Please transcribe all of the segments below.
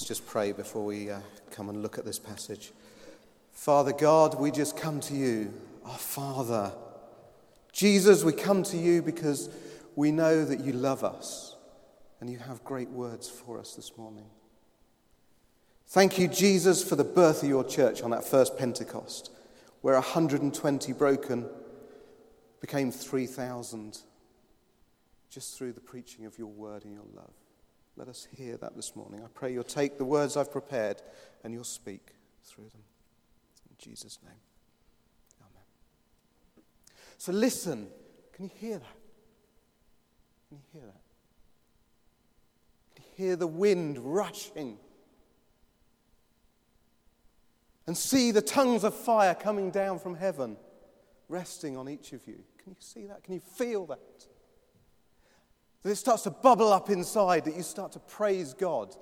Let's just pray before we uh, come and look at this passage. Father God, we just come to you, our Father. Jesus, we come to you because we know that you love us and you have great words for us this morning. Thank you, Jesus, for the birth of your church on that first Pentecost, where 120 broken became 3,000 just through the preaching of your word and your love. Let us hear that this morning. I pray you'll take the words I've prepared and you'll speak through them. In Jesus' name. Amen. So listen. Can you hear that? Can you hear that? Can you hear the wind rushing? And see the tongues of fire coming down from heaven, resting on each of you. Can you see that? Can you feel that? That it starts to bubble up inside, that you start to praise God.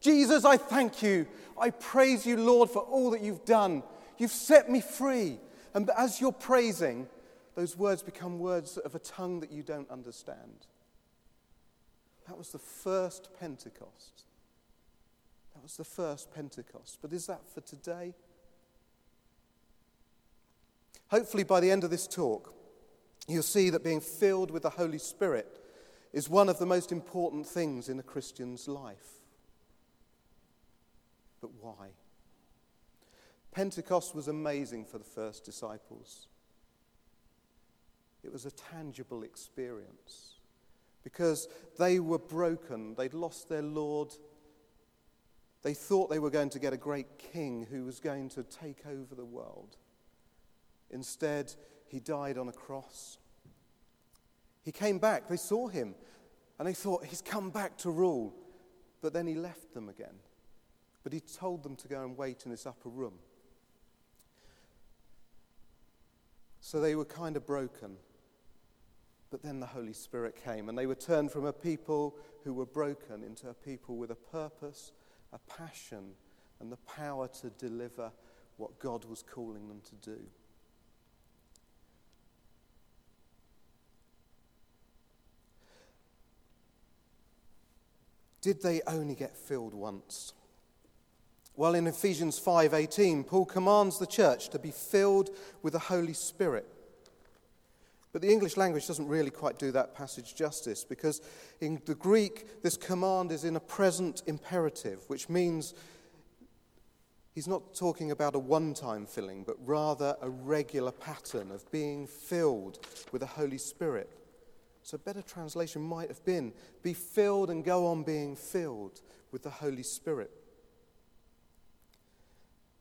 Jesus, I thank you. I praise you, Lord, for all that you've done. You've set me free. And as you're praising, those words become words of a tongue that you don't understand. That was the first Pentecost. That was the first Pentecost. But is that for today? Hopefully, by the end of this talk, you'll see that being filled with the Holy Spirit is one of the most important things in a Christian's life. But why? Pentecost was amazing for the first disciples. It was a tangible experience because they were broken, they'd lost their Lord. They thought they were going to get a great king who was going to take over the world. Instead, he died on a cross. He came back. They saw him and they thought, he's come back to rule. But then he left them again. But he told them to go and wait in this upper room. So they were kind of broken. But then the Holy Spirit came, and they were turned from a people who were broken into a people with a purpose, a passion, and the power to deliver what God was calling them to do. Did they only get filled once? Well, in Ephesians 5:18, Paul commands the church to be filled with the Holy Spirit. But the English language doesn't really quite do that passage justice because in the Greek, this command is in a present imperative, which means he's not talking about a one time filling, but rather a regular pattern of being filled with the Holy Spirit. So, a better translation might have been be filled and go on being filled with the Holy Spirit.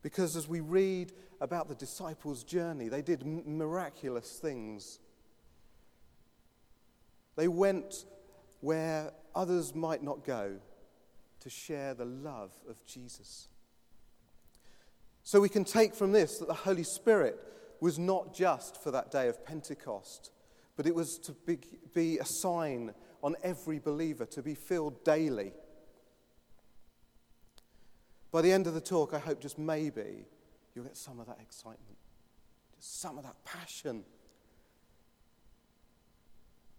Because as we read about the disciples' journey, they did miraculous things. They went where others might not go to share the love of Jesus. So we can take from this that the Holy Spirit was not just for that day of Pentecost but it was to be, be a sign on every believer to be filled daily. By the end of the talk, I hope just maybe you'll get some of that excitement, just some of that passion,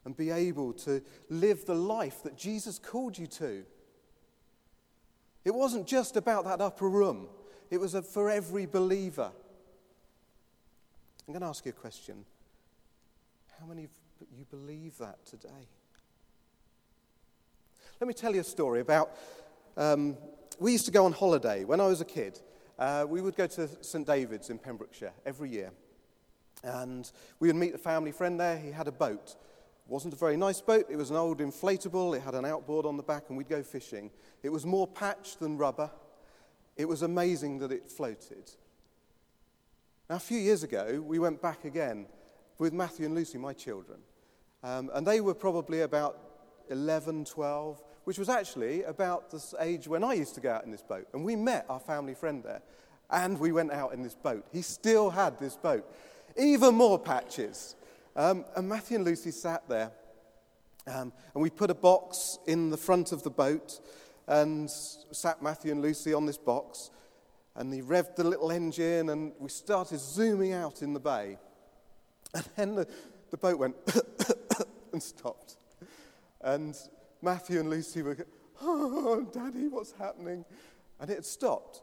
and be able to live the life that Jesus called you to. It wasn't just about that upper room, it was for every believer. I'm going to ask you a question. How many of you believe that today? Let me tell you a story about. Um, we used to go on holiday when I was a kid. Uh, we would go to St. David's in Pembrokeshire every year. And we would meet a family friend there. He had a boat. It wasn't a very nice boat. It was an old inflatable. It had an outboard on the back, and we'd go fishing. It was more patch than rubber. It was amazing that it floated. Now, a few years ago, we went back again with Matthew and Lucy, my children. Um, and they were probably about 11, 12, which was actually about the age when I used to go out in this boat. And we met our family friend there, and we went out in this boat. He still had this boat, even more patches. Um, and Matthew and Lucy sat there, um, and we put a box in the front of the boat, and sat Matthew and Lucy on this box. And he revved the little engine, and we started zooming out in the bay. And then the, the boat went and stopped. And Matthew and Lucy were, Oh, Daddy, what's happening? And it had stopped.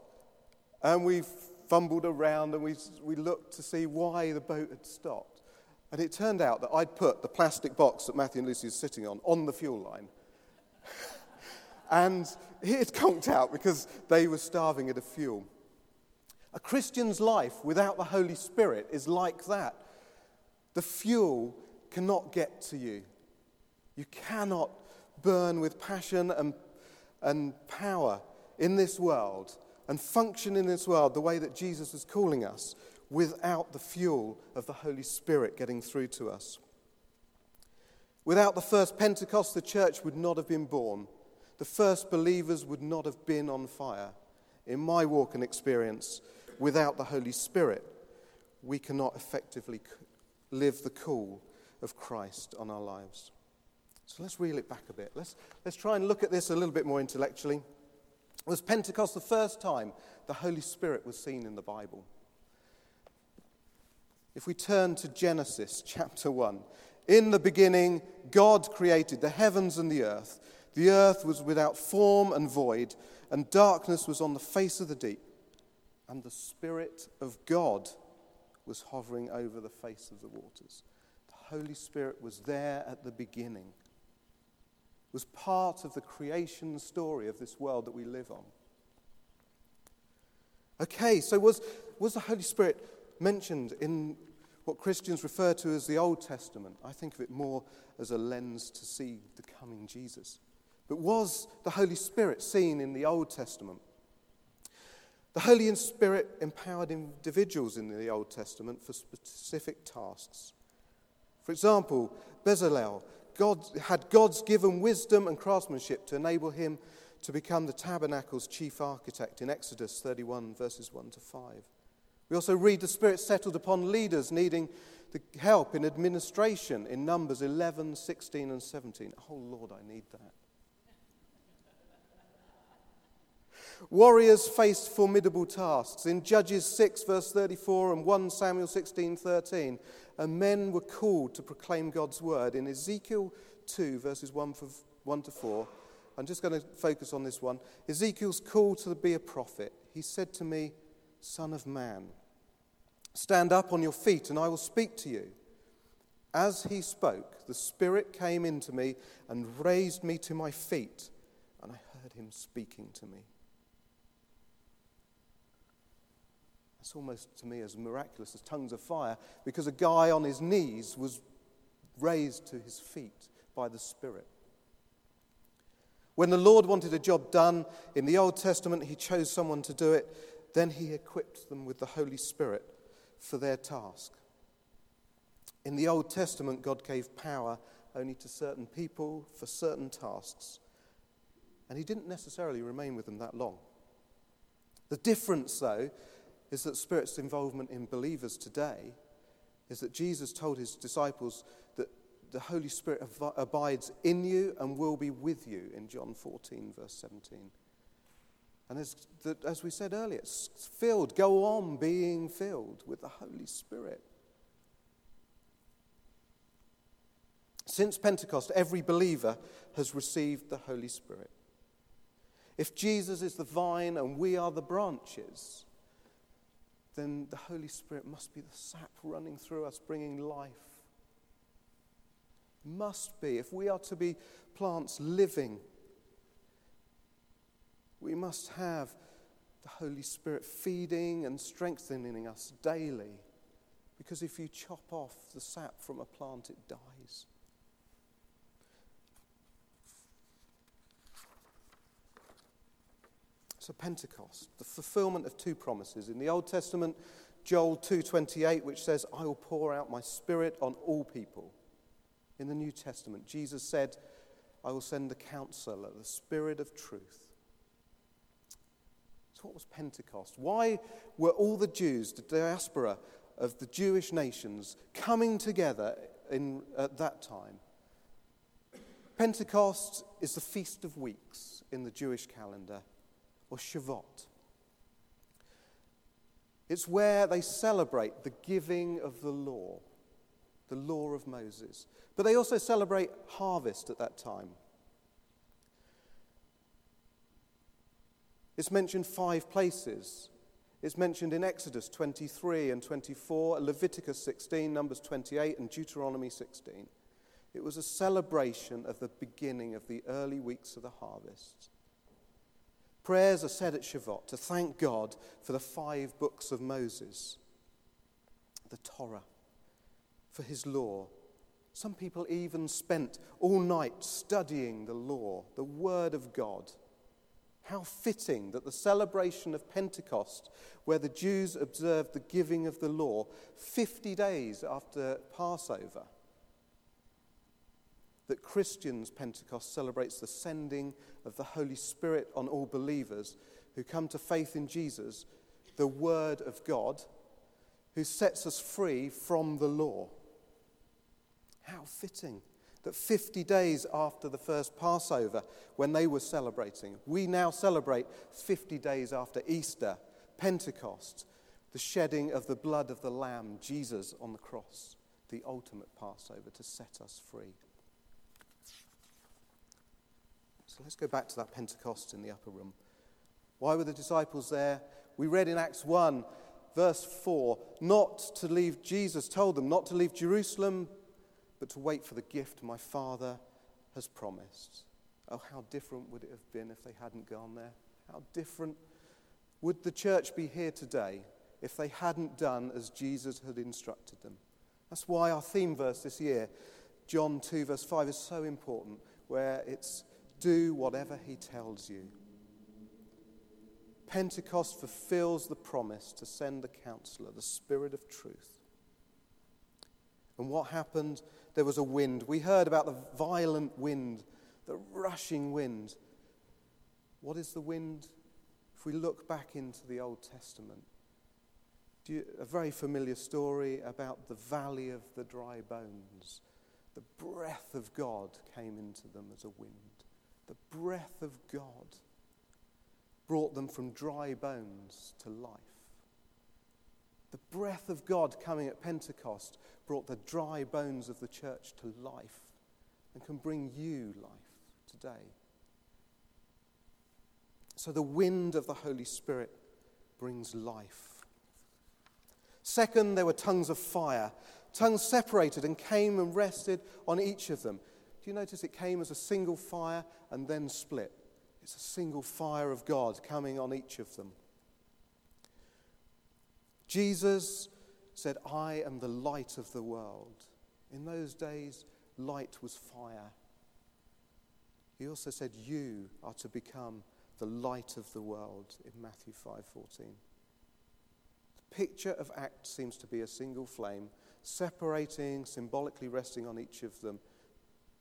And we fumbled around and we, we looked to see why the boat had stopped. And it turned out that I'd put the plastic box that Matthew and Lucy was sitting on on the fuel line. and it had conked out because they were starving at a fuel. A Christian's life without the Holy Spirit is like that. The fuel cannot get to you. You cannot burn with passion and, and power in this world and function in this world the way that Jesus is calling us without the fuel of the Holy Spirit getting through to us. Without the first Pentecost, the church would not have been born. The first believers would not have been on fire. In my walk and experience, without the Holy Spirit, we cannot effectively live the call of Christ on our lives. So let's reel it back a bit. Let's, let's try and look at this a little bit more intellectually. Was Pentecost the first time the Holy Spirit was seen in the Bible? If we turn to Genesis chapter 1, in the beginning, God created the heavens and the earth. The earth was without form and void, and darkness was on the face of the deep. And the Spirit of God was hovering over the face of the waters. The Holy Spirit was there at the beginning was part of the creation story of this world that we live on. Okay, so was, was the Holy Spirit mentioned in what Christians refer to as the Old Testament? I think of it more as a lens to see the coming Jesus. But was the Holy Spirit seen in the Old Testament? The Holy Spirit empowered individuals in the Old Testament for specific tasks. For example, Bezalel God, had God's given wisdom and craftsmanship to enable him to become the tabernacle's chief architect in Exodus 31, verses 1 to 5. We also read the Spirit settled upon leaders needing the help in administration in Numbers 11, 16, and 17. Oh, Lord, I need that. Warriors faced formidable tasks. In Judges 6, verse 34, and 1 Samuel 16, 13, and men were called to proclaim God's word. In Ezekiel 2, verses 1, for, 1 to 4, I'm just going to focus on this one. Ezekiel's call to be a prophet. He said to me, Son of man, stand up on your feet and I will speak to you. As he spoke, the Spirit came into me and raised me to my feet, and I heard him speaking to me. It's almost to me as miraculous as tongues of fire because a guy on his knees was raised to his feet by the Spirit. When the Lord wanted a job done in the Old Testament, he chose someone to do it. Then he equipped them with the Holy Spirit for their task. In the Old Testament, God gave power only to certain people for certain tasks. And he didn't necessarily remain with them that long. The difference, though, is that Spirit's involvement in believers today is that Jesus told his disciples that the Holy Spirit abides in you and will be with you in John 14, verse 17. And as, as we said earlier, it's filled, go on being filled with the Holy Spirit. Since Pentecost, every believer has received the Holy Spirit. If Jesus is the vine and we are the branches, then the Holy Spirit must be the sap running through us, bringing life. Must be. If we are to be plants living, we must have the Holy Spirit feeding and strengthening us daily. Because if you chop off the sap from a plant, it dies. So Pentecost, the fulfillment of two promises. In the Old Testament, Joel 2:28 which says, "I will pour out my spirit on all people." In the New Testament, Jesus said, "I will send the counselor, the spirit of truth." So what was Pentecost? Why were all the Jews, the diaspora of the Jewish nations coming together in, at that time? Pentecost is the Feast of Weeks in the Jewish calendar or Shavuot. It's where they celebrate the giving of the law, the law of Moses. But they also celebrate harvest at that time. It's mentioned five places. It's mentioned in Exodus 23 and 24, Leviticus 16, Numbers 28, and Deuteronomy 16. It was a celebration of the beginning of the early weeks of the harvest. Prayers are said at Shavuot to thank God for the five books of Moses, the Torah, for his law. Some people even spent all night studying the law, the Word of God. How fitting that the celebration of Pentecost, where the Jews observed the giving of the law 50 days after Passover, that Christians' Pentecost celebrates the sending of the Holy Spirit on all believers who come to faith in Jesus, the Word of God, who sets us free from the law. How fitting that 50 days after the first Passover, when they were celebrating, we now celebrate 50 days after Easter, Pentecost, the shedding of the blood of the Lamb, Jesus on the cross, the ultimate Passover to set us free. So let's go back to that Pentecost in the upper room. Why were the disciples there? We read in Acts 1, verse 4, not to leave, Jesus told them not to leave Jerusalem, but to wait for the gift my Father has promised. Oh, how different would it have been if they hadn't gone there? How different would the church be here today if they hadn't done as Jesus had instructed them? That's why our theme verse this year, John 2, verse 5, is so important, where it's do whatever he tells you. Pentecost fulfills the promise to send the counselor, the Spirit of truth. And what happened? There was a wind. We heard about the violent wind, the rushing wind. What is the wind? If we look back into the Old Testament, you, a very familiar story about the valley of the dry bones. The breath of God came into them as a wind. The breath of God brought them from dry bones to life. The breath of God coming at Pentecost brought the dry bones of the church to life and can bring you life today. So the wind of the Holy Spirit brings life. Second, there were tongues of fire. Tongues separated and came and rested on each of them. Do you notice it came as a single fire and then split? It's a single fire of God coming on each of them. Jesus said, I am the light of the world. In those days, light was fire. He also said, You are to become the light of the world in Matthew 5:14. The picture of Acts seems to be a single flame, separating, symbolically resting on each of them,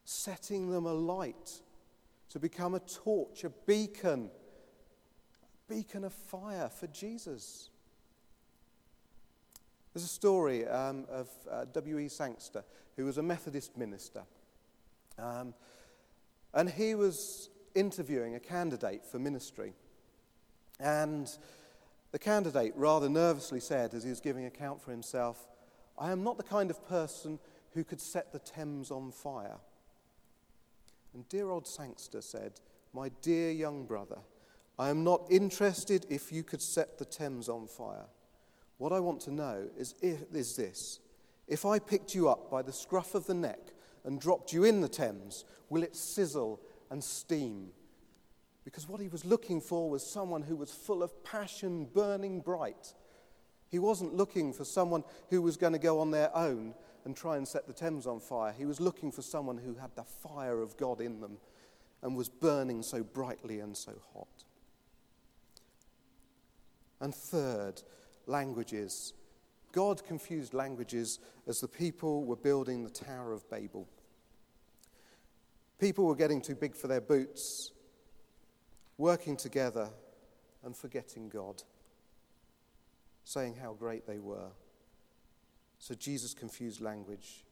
setting them alight to become a torch, a beacon, a beacon of fire for Jesus. There's a story um, of uh, W.E. Sangster, who was a Methodist minister. Um, and he was interviewing a candidate for ministry. And the candidate rather nervously said, as he was giving account for himself, I am not the kind of person who could set the Thames on fire. And dear old Sangster said, My dear young brother, I am not interested if you could set the Thames on fire. What I want to know is, is this if I picked you up by the scruff of the neck and dropped you in the Thames, will it sizzle and steam? Because what he was looking for was someone who was full of passion, burning bright. He wasn't looking for someone who was going to go on their own and try and set the Thames on fire. He was looking for someone who had the fire of God in them and was burning so brightly and so hot. And third, languages. God confused languages as the people were building the Tower of Babel. People were getting too big for their boots, working together and forgetting God, saying how great they were. So Jesus confused language.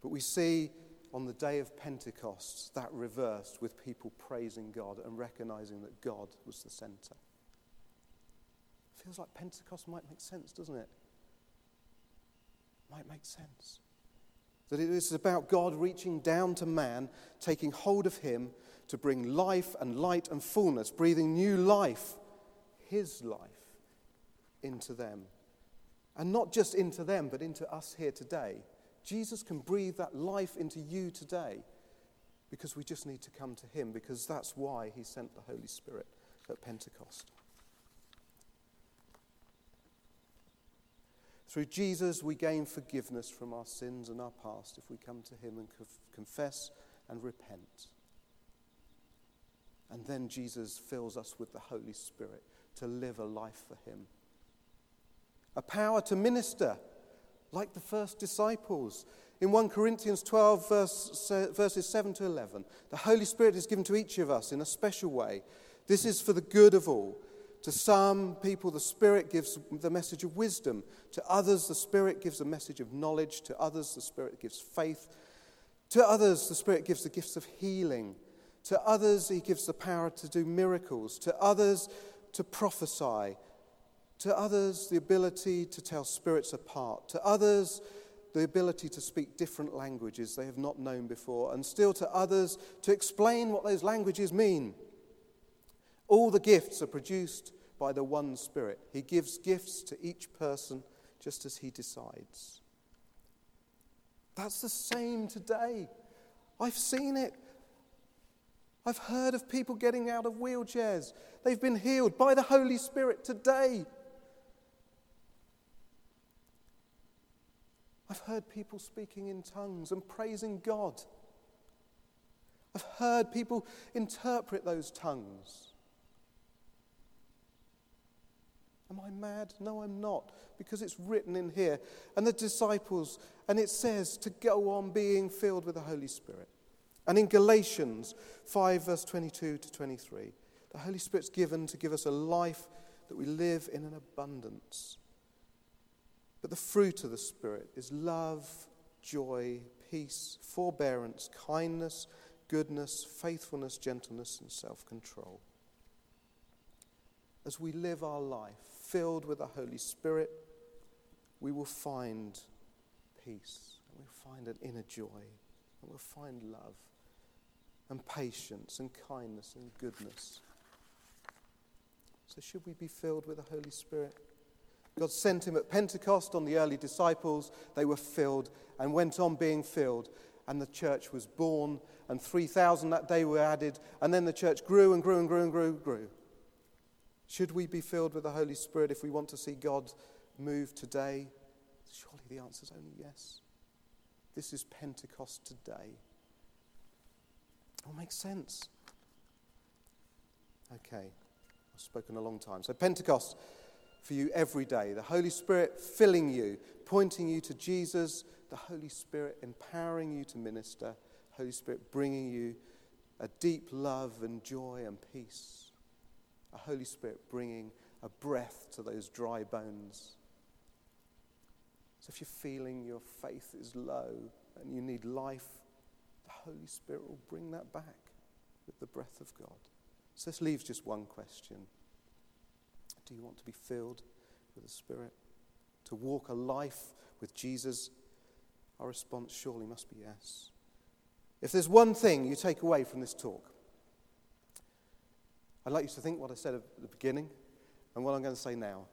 But we see on the day of Pentecost that reversed with people praising God and recognizing that God was the center. Feels like Pentecost might make sense, doesn't it? Might make sense. That it is about God reaching down to man, taking hold of him to bring life and light and fullness, breathing new life, his life, into them. And not just into them, but into us here today. Jesus can breathe that life into you today because we just need to come to him, because that's why he sent the Holy Spirit at Pentecost. Through Jesus, we gain forgiveness from our sins and our past if we come to Him and confess and repent. And then Jesus fills us with the Holy Spirit to live a life for Him. A power to minister, like the first disciples. In 1 Corinthians 12, verse, verses 7 to 11, the Holy Spirit is given to each of us in a special way. This is for the good of all to some people, the Spirit gives the message of wisdom. To others, the Spirit gives a message of knowledge. To others, the Spirit gives faith. To others, the Spirit gives the gifts of healing. To others, He gives the power to do miracles. To others, to prophesy. To others, the ability to tell spirits apart. To others, the ability to speak different languages they have not known before. And still to others, to explain what those languages mean. All the gifts are produced by the one Spirit. He gives gifts to each person just as He decides. That's the same today. I've seen it. I've heard of people getting out of wheelchairs. They've been healed by the Holy Spirit today. I've heard people speaking in tongues and praising God. I've heard people interpret those tongues. Am I mad? No, I'm not, because it's written in here. And the disciples, and it says to go on being filled with the Holy Spirit. And in Galatians 5, verse 22 to 23, the Holy Spirit's given to give us a life that we live in an abundance. But the fruit of the Spirit is love, joy, peace, forbearance, kindness, goodness, faithfulness, gentleness, and self control. As we live our life filled with the Holy Spirit, we will find peace, and we'll find an inner joy, and we'll find love, and patience, and kindness, and goodness. So, should we be filled with the Holy Spirit? God sent him at Pentecost on the early disciples. They were filled and went on being filled. And the church was born, and 3,000 that day were added. And then the church grew and grew and grew and grew and grew. Should we be filled with the Holy Spirit if we want to see God move today? Surely the answer is only yes. This is Pentecost today. It all makes sense. Okay, I've spoken a long time. So, Pentecost for you every day. The Holy Spirit filling you, pointing you to Jesus, the Holy Spirit empowering you to minister, Holy Spirit bringing you a deep love and joy and peace a Holy Spirit bringing a breath to those dry bones. So if you're feeling your faith is low and you need life, the Holy Spirit will bring that back with the breath of God. So this leaves just one question Do you want to be filled with the Spirit? To walk a life with Jesus? Our response surely must be yes. If there's one thing you take away from this talk, I'd like you to think what I said at the beginning and what I'm going to say now.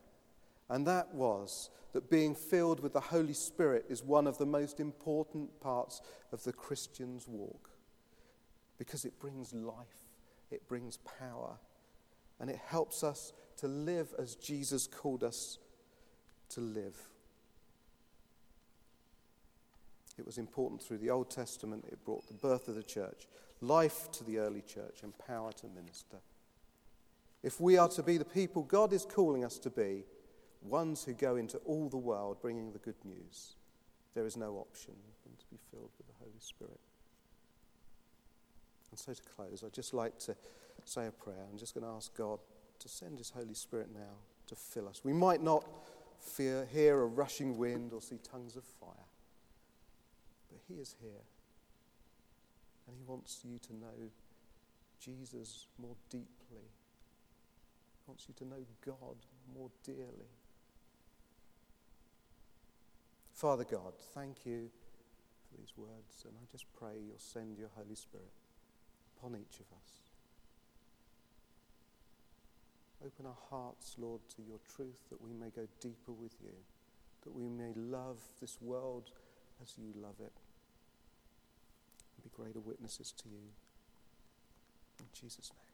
And that was that being filled with the Holy Spirit is one of the most important parts of the Christian's walk because it brings life, it brings power, and it helps us to live as Jesus called us to live. It was important through the Old Testament, it brought the birth of the church, life to the early church, and power to minister. If we are to be the people God is calling us to be, ones who go into all the world bringing the good news, there is no option than to be filled with the Holy Spirit. And so to close, I'd just like to say a prayer. I'm just going to ask God to send His Holy Spirit now to fill us. We might not fear, hear a rushing wind or see tongues of fire, but He is here. And He wants you to know Jesus more deeply He wants you to know God more dearly. Father God, thank you for these words, and I just pray you'll send your Holy Spirit upon each of us. Open our hearts, Lord, to your truth that we may go deeper with you, that we may love this world as you love it, and be greater witnesses to you. In Jesus' name.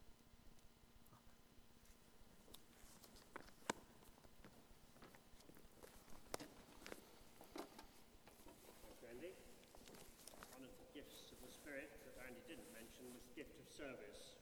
Andy. One of the gifts of the Spirit that Andy didn't mention was the gift of service.